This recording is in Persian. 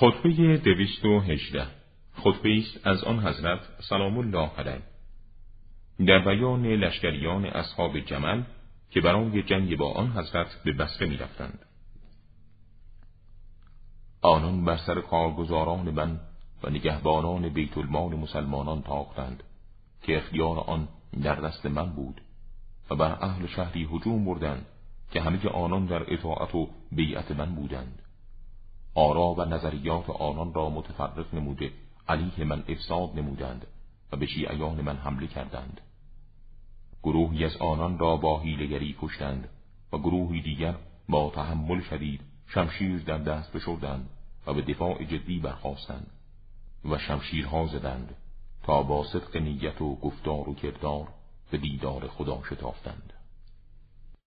خطبه دویست و هجده. خطبه است از آن حضرت سلام الله علیه. در بیان لشکریان اصحاب جمل که برای جنگ با آن حضرت به بسره می رفتند. آنان بر سر کارگزاران من و نگهبانان بیت المال مسلمانان تاختند که اختیار آن در دست من بود و بر اهل شهری هجوم بردند که همه آنان در اطاعت و بیعت من بودند. آرا و نظریات آنان را متفرق نموده علیه من افساد نمودند و به شیعیان من حمله کردند. گروهی از آنان را با هیلگری کشتند و گروهی دیگر با تحمل شدید شمشیر در دست بشردند و به دفاع جدی برخواستند و شمشیرها زدند تا با صدق نیت و گفتار و کردار به دیدار خدا شتافتند.